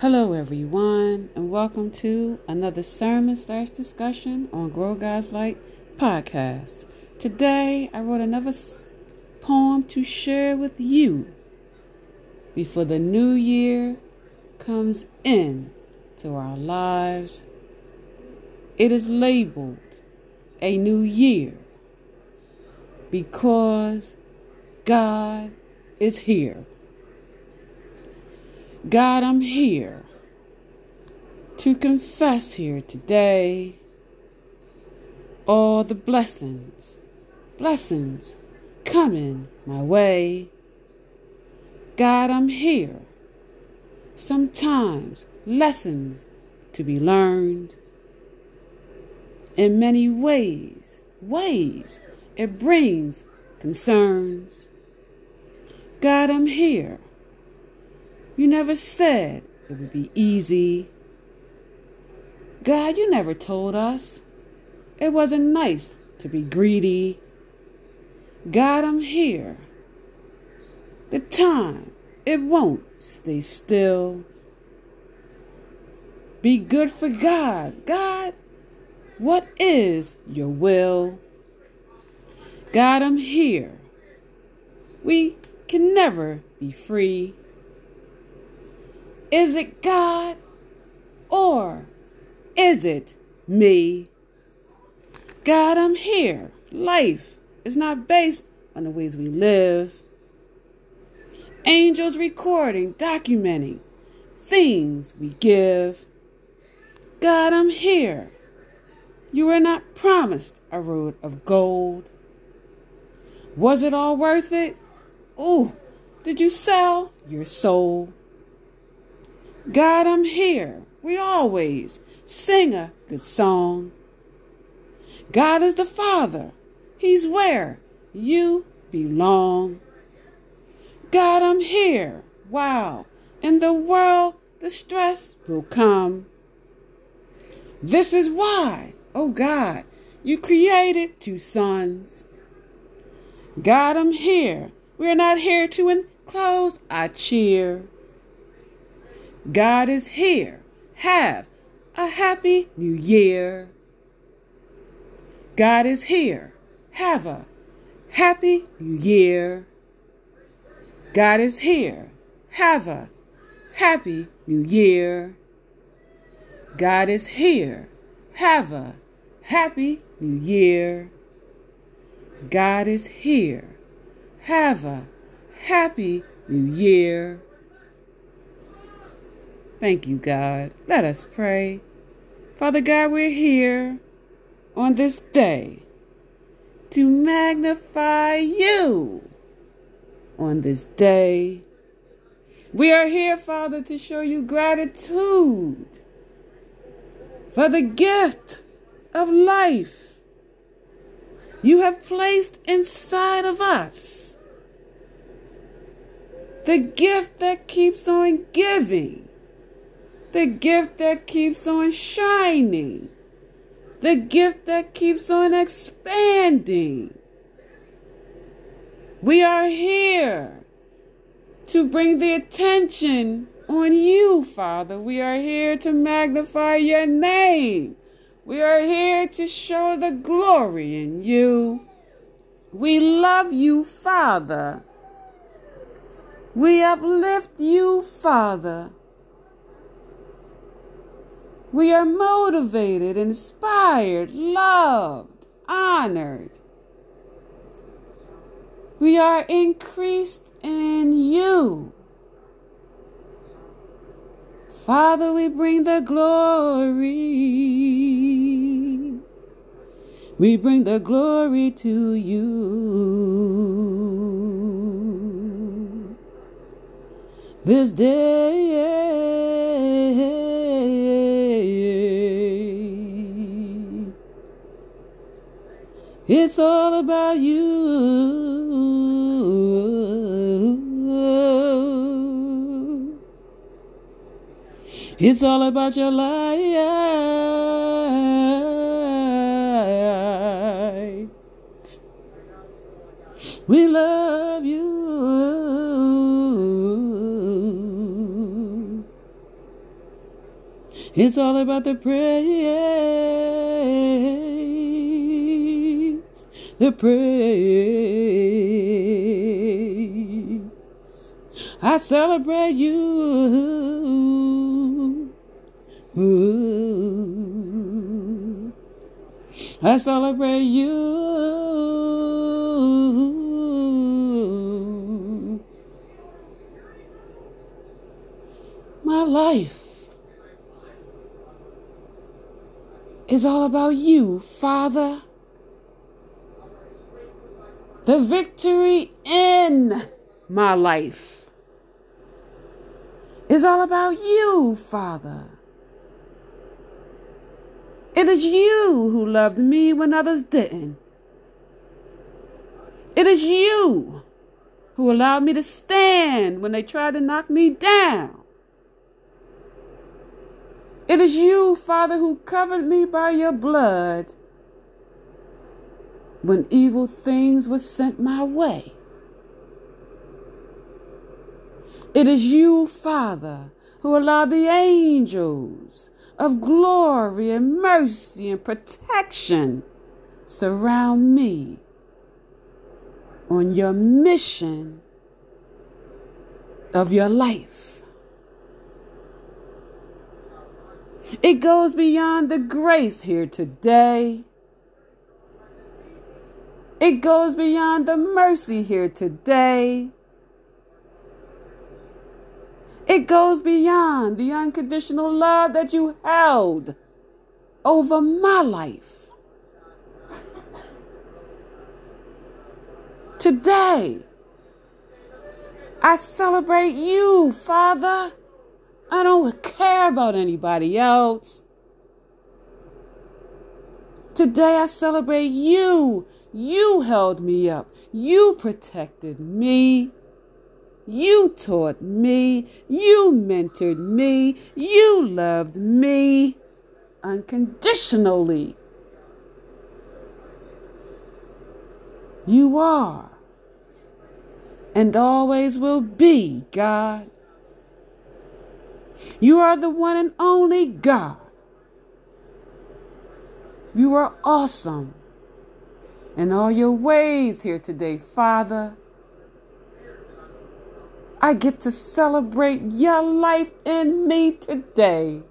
Hello, everyone, and welcome to another sermon slash discussion on Grow God's Light podcast. Today, I wrote another poem to share with you before the new year comes in to our lives. It is labeled a new year because God is here. God, I'm here to confess here today all the blessings, blessings coming my way. God, I'm here. Sometimes lessons to be learned in many ways, ways it brings concerns. God, I'm here you never said it would be easy. God, you never told us it wasn't nice to be greedy. God, I'm here. The time, it won't stay still. Be good for God. God, what is your will? God, I'm here. We can never be free. Is it God or is it me? God, I'm here. Life is not based on the ways we live. Angels recording, documenting things we give. God, I'm here. You were not promised a road of gold. Was it all worth it? Ooh, did you sell your soul? God, I'm here. We always sing a good song. God is the Father. He's where you belong. God, I'm here. Wow. In the world, the stress will come. This is why, oh God, you created two sons. God, I'm here. We're not here to enclose our cheer. God is here. Have a happy new year. God is here. Have a happy new year. God is here. Have a happy new year. God is here. Have a happy new year. God is here. Have a happy new year. Thank you, God. Let us pray. Father God, we're here on this day to magnify you on this day. We are here, Father, to show you gratitude for the gift of life you have placed inside of us. The gift that keeps on giving the gift that keeps on shining, the gift that keeps on expanding. We are here to bring the attention on you, Father. We are here to magnify your name. We are here to show the glory in you. We love you, Father. We uplift you, Father. We are motivated, inspired, loved, honored. We are increased in you. Father, we bring the glory. We bring the glory to you. This day. It's all about you. It's all about your life. We love you. It's all about the praise, the praise. I celebrate you. Ooh. I celebrate you. My life is all about you, Father. The victory in my life is all about you, Father. It is you who loved me when others didn't. It is you who allowed me to stand when they tried to knock me down. It is you, Father, who covered me by your blood when evil things were sent my way. It is you, Father, who allow the angels of glory and mercy and protection surround me on your mission of your life. It goes beyond the grace here today. It goes beyond the mercy here today. It goes beyond the unconditional love that you held over my life. Today, I celebrate you, Father. I don't care about anybody else. Today I celebrate you. You held me up. You protected me. You taught me. You mentored me. You loved me unconditionally. You are and always will be God. You are the one and only God. You are awesome in all your ways here today, Father. I get to celebrate your life in me today.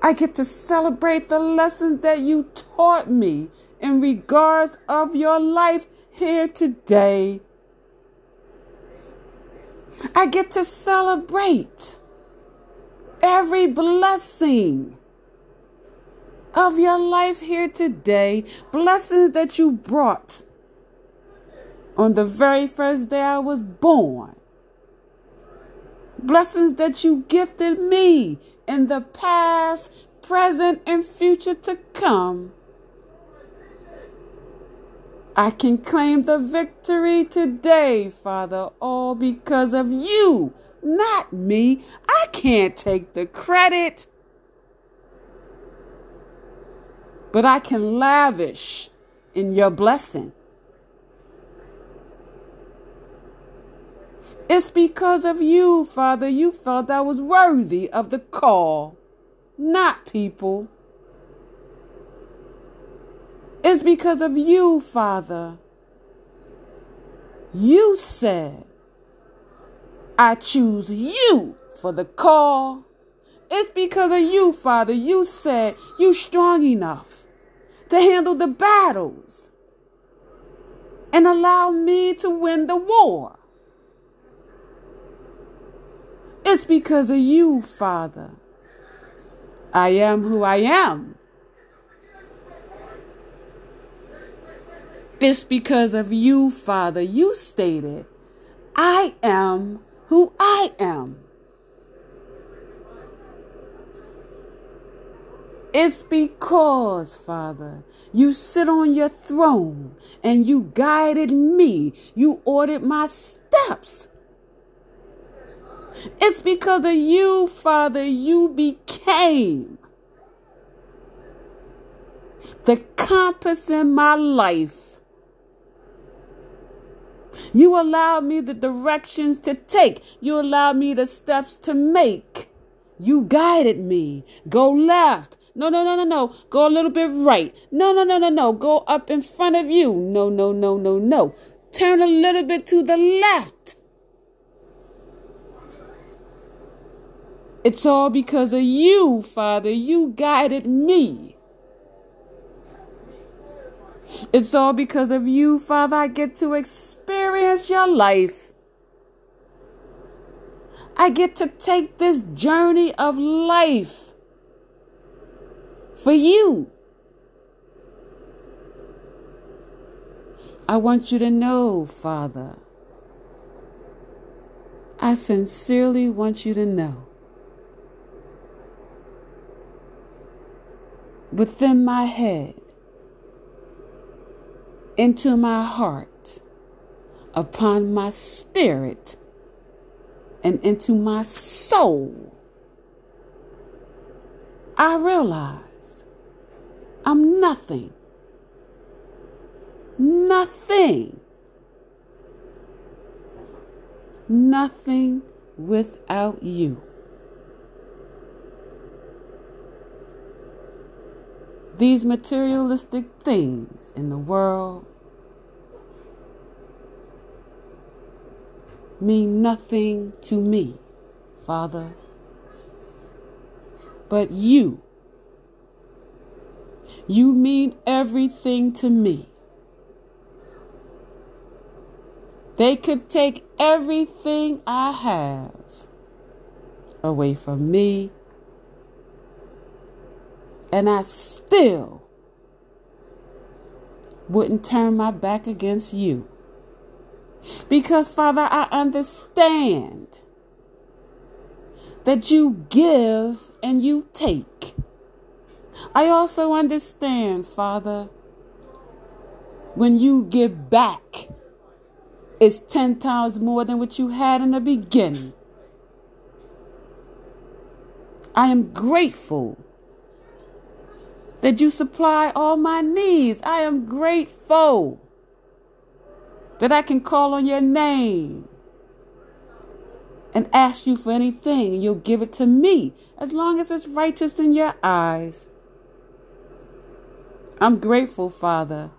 I get to celebrate the lessons that you taught me in regards of your life here today. I get to celebrate every blessing of your life here today, blessings that you brought on the very first day I was born, blessings that you gifted me in the past, present, and future to come. I can claim the victory today, Father, all because of you, not me. I can't take the credit. But I can lavish in your blessing. It's because of you, Father, you felt I was worthy of the call, not people. It's because of you, Father. You said, I choose you for the call. It's because of you, Father. You said you strong enough to handle the battles and allow me to win the war. It's because of you, Father. I am who I am. It's because of you, Father. You stated, I am who I am. It's because, Father, you sit on your throne and you guided me. You ordered my steps. It's because of you, Father, you became the compass in my life you allowed me the directions to take. You allowed me the steps to make You guided me. Go left. No, no, no, no, no. Go a little bit right. No, no, no, no, no. Go up in front of you. No, no, no, no, no. Turn a little bit to the left. It's all because of you, Father. You guided me. It's all because of you, Father. I get to experience your life. I get to take this journey of life for you. I want you to know, Father. I sincerely want you to know. Within my head, into my heart, upon my spirit, and into my soul, I realize nothing. Nothing. Nothing without you. These materialistic things in the world mean nothing to me, Father, but you. You mean everything to me. They could take everything I have away from me, and I still wouldn't turn my back against you. Because, Father, I understand that you give and you take. I also understand, Father, when you give back, it's 10 times more than what you had in the beginning. I am grateful that you supply all my needs. I am grateful that I can call on your name and ask you for anything, and you'll give it to me as long as it's righteous in your eyes. I'm grateful, Father,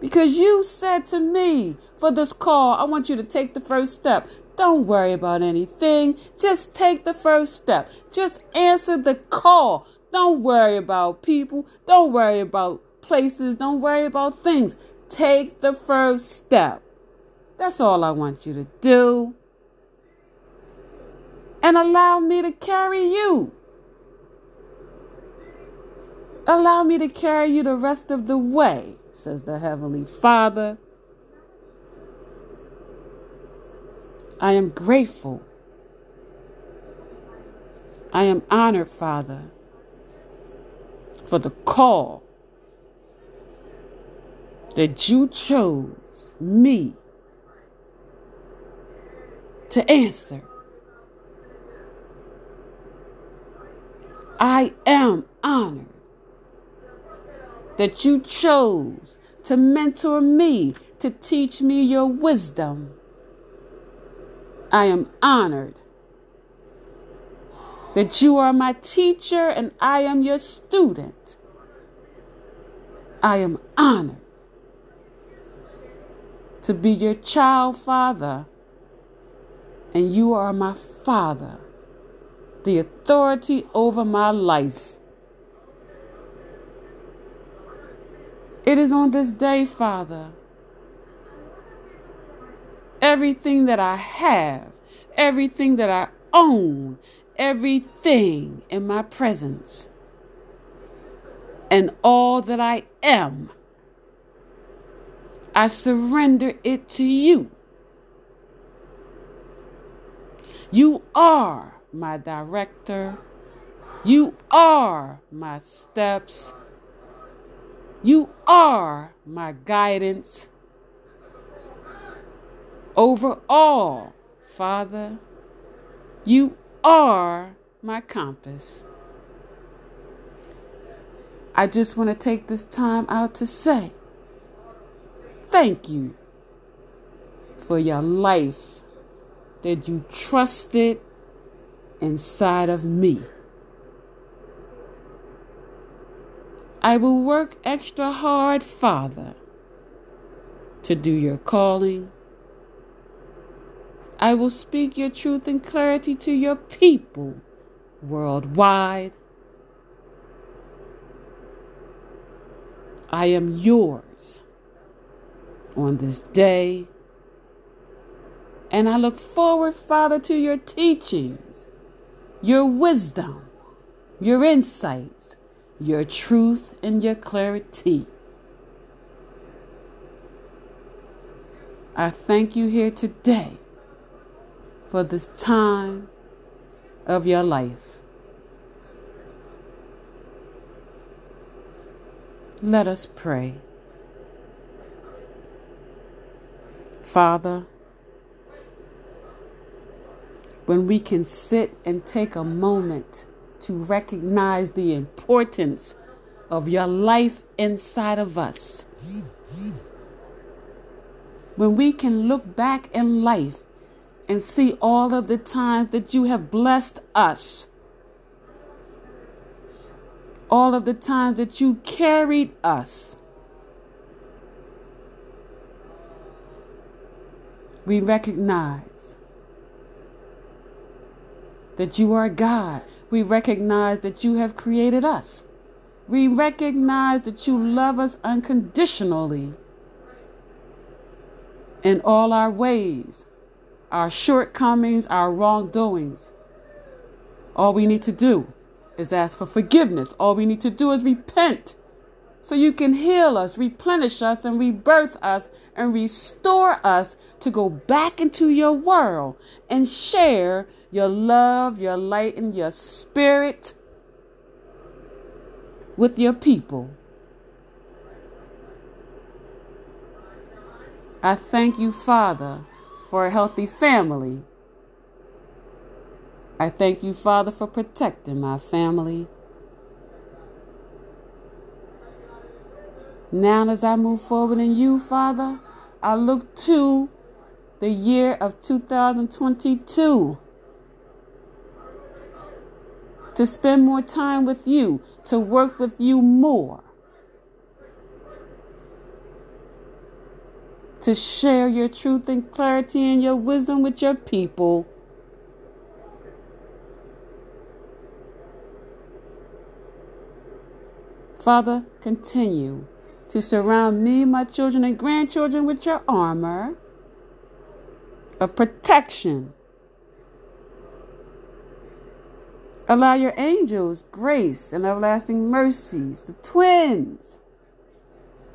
because you said to me for this call, I want you to take the first step. Don't worry about anything. Just take the first step. Just answer the call. Don't worry about people. Don't worry about places. Don't worry about things. Take the first step. That's all I want you to do. And allow me to carry you. Allow me to carry you the rest of the way, says the Heavenly Father. I am grateful. I am honored, Father, for the call that you chose me to answer. I am honored that you chose to mentor me, to teach me your wisdom. I am honored that you are my teacher and I am your student. I am honored to be your child father, and you are my father, the authority over my life. It is on this day, Father, everything that I have, everything that I own, everything in my presence, and all that I am I surrender it to you. You are my director. You are my steps. You are my guidance. Over all, Father, you are my compass. I just want to take this time out to say, thank you for your life that you trusted inside of me. I will work extra hard, Father, to do your calling. I will speak your truth and clarity to your people worldwide. I am yours on this day. And I look forward, Father, to your teachings, your wisdom, your insight your truth and your clarity. I thank you here today for this time of your life. Let us pray. Father, when we can sit and take a moment to recognize the importance of your life inside of us. When we can look back in life and see all of the times that you have blessed us, all of the times that you carried us. We recognize that you are God we recognize that you have created us. We recognize that you love us unconditionally in all our ways, our shortcomings, our wrongdoings. All we need to do is ask for forgiveness. All we need to do is repent so you can heal us, replenish us, and rebirth us and restore us to go back into your world and share your love, your light, and your spirit with your people. I thank you, Father, for a healthy family. I thank you, Father, for protecting my family. Now, as I move forward in you, Father, I look to the year of 2022 to spend more time with you, to work with you more, to share your truth and clarity and your wisdom with your people. Father, continue to surround me, my children, and grandchildren with your armor of protection Allow your angels grace and everlasting mercies, the twins,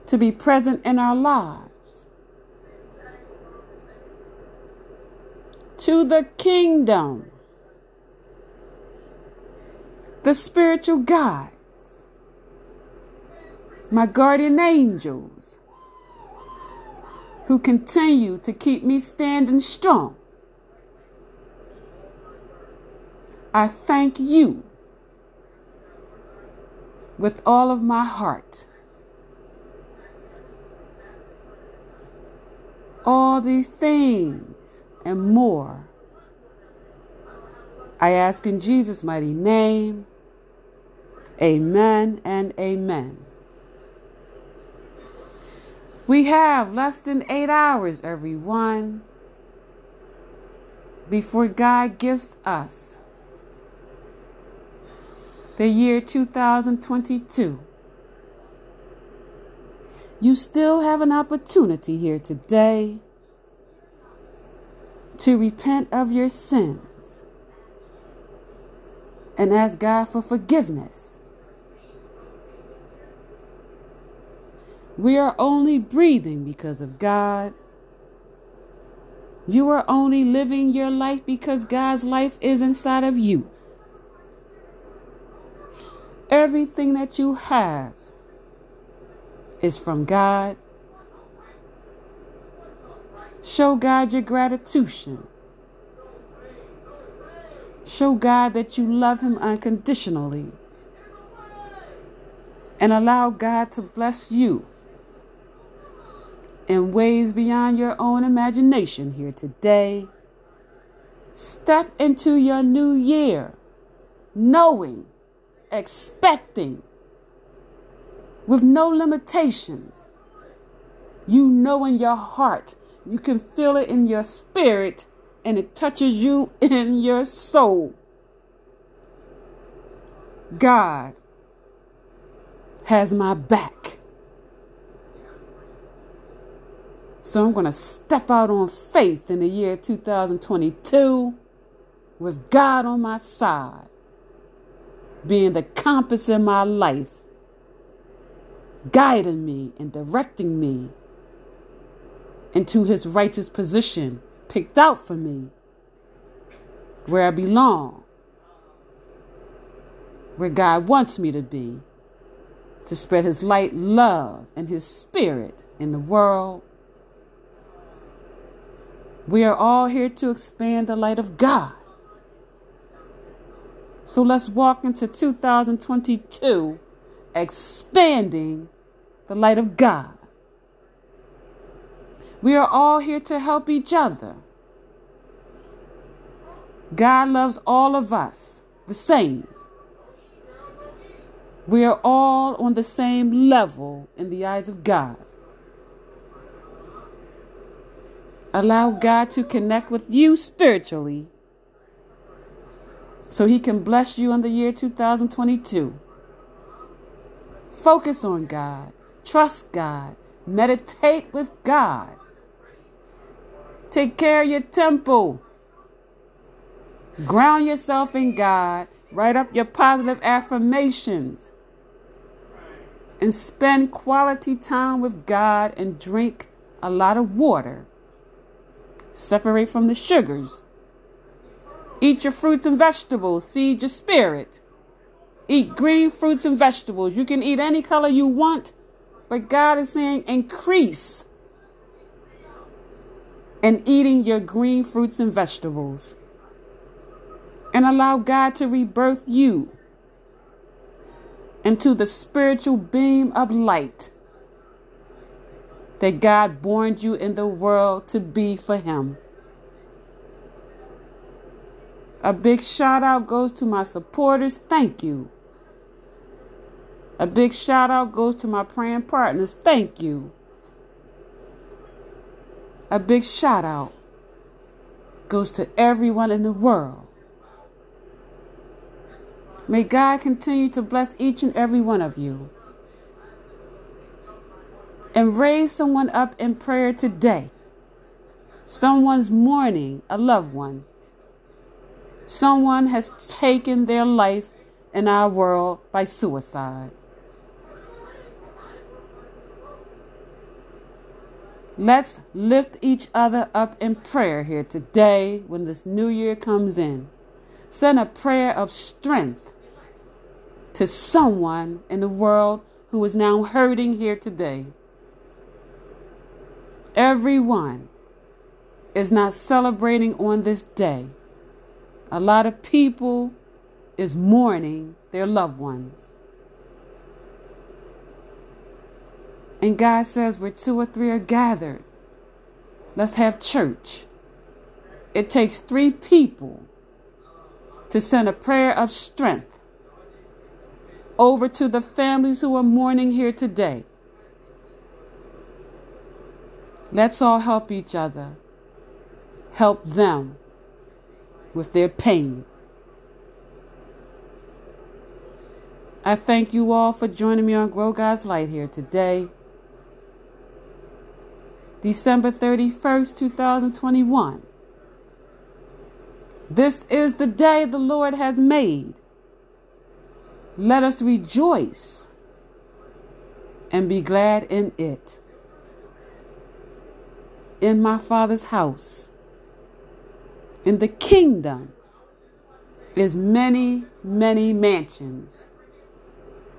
to be present in our lives. To the kingdom, the spiritual guides, my guardian angels, who continue to keep me standing strong I thank you with all of my heart. All these things and more. I ask in Jesus' mighty name. Amen and amen. We have less than eight hours, everyone, before God gives us the year 2022. You still have an opportunity here today to repent of your sins and ask God for forgiveness. We are only breathing because of God. You are only living your life because God's life is inside of you. Everything that you have is from God. Show God your gratitude. Show God that you love Him unconditionally. And allow God to bless you in ways beyond your own imagination here today Step into your new year knowing, expecting, with no limitations. You know in your heart, you can feel it in your spirit, and it touches you in your soul. God has my back. So I'm going to step out on faith in the year 2022 with God on my side, being the compass in my life, guiding me and directing me into his righteous position picked out for me, where I belong, where God wants me to be, to spread his light, love, and his spirit in the world we are all here to expand the light of God. So let's walk into 2022 expanding the light of God. We are all here to help each other. God loves all of us the same. We are all on the same level in the eyes of God. Allow God to connect with you spiritually so He can bless you in the year 2022. Focus on God, trust God, meditate with God. Take care of your temple. Ground yourself in God. Write up your positive affirmations. And spend quality time with God and drink a lot of water. Separate from the sugars. Eat your fruits and vegetables. Feed your spirit. Eat green fruits and vegetables. You can eat any color you want, but God is saying increase in eating your green fruits and vegetables. And allow God to rebirth you into the spiritual beam of light that God born you in the world to be for Him. A big shout out goes to my supporters. Thank you. A big shout out goes to my praying partners. Thank you. A big shout out goes to everyone in the world. May God continue to bless each and every one of you and raise someone up in prayer today. Someone's mourning a loved one. Someone has taken their life in our world by suicide. Let's lift each other up in prayer here today when this new year comes in. Send a prayer of strength to someone in the world who is now hurting here today. Everyone is not celebrating on this day. A lot of people is mourning their loved ones. And God says, where two or three are gathered, let's have church. It takes three people to send a prayer of strength over to the families who are mourning here today. Let's all help each other. Help them with their pain. I thank you all for joining me on Grow God's Light here today. December 31st, 2021. This is the day the Lord has made. Let us rejoice and be glad in it in my Father's house. In the kingdom is many, many mansions.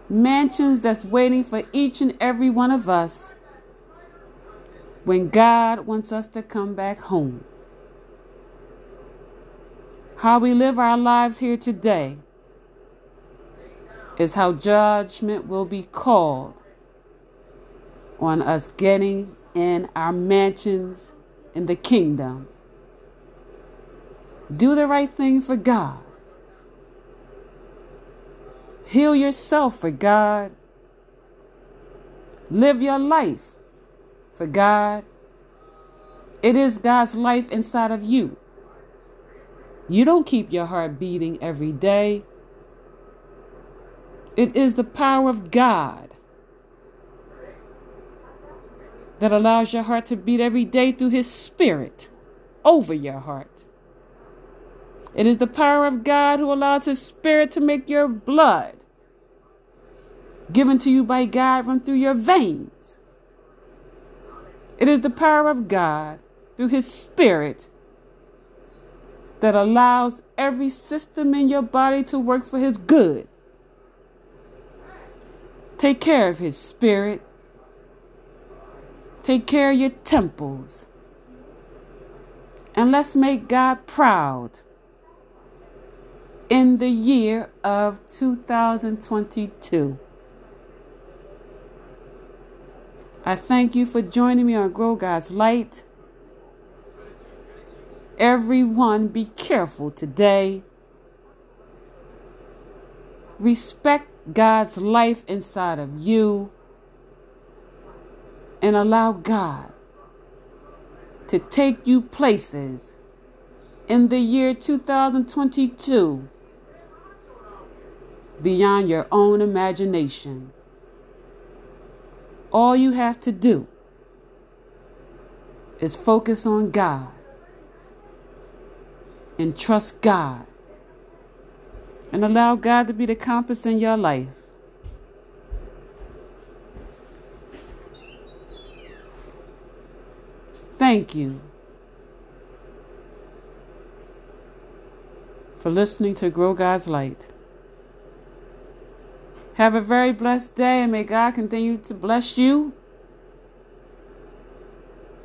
Mansions that's waiting for each and every one of us when God wants us to come back home. How we live our lives here today is how judgment will be called on us getting in our mansions in the kingdom. Do the right thing for God. Heal yourself for God. Live your life for God. It is God's life inside of you. You don't keep your heart beating every day. It is the power of God that allows your heart to beat every day through His Spirit over your heart. It is the power of God who allows His Spirit to make your blood given to you by God run through your veins. It is the power of God through His Spirit that allows every system in your body to work for His good. Take care of His Spirit. Take care of your temples. And let's make God proud in the year of 2022. I thank you for joining me on Grow God's Light. Everyone, be careful today. Respect God's life inside of you and allow God to take you places in the year 2022 beyond your own imagination. All you have to do is focus on God and trust God and allow God to be the compass in your life. Thank you for listening to Grow God's Light. Have a very blessed day, and may God continue to bless you.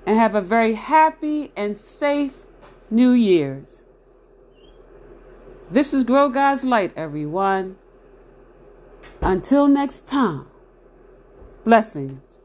And have a very happy and safe New Year's. This is Grow God's Light, everyone. Until next time, blessings.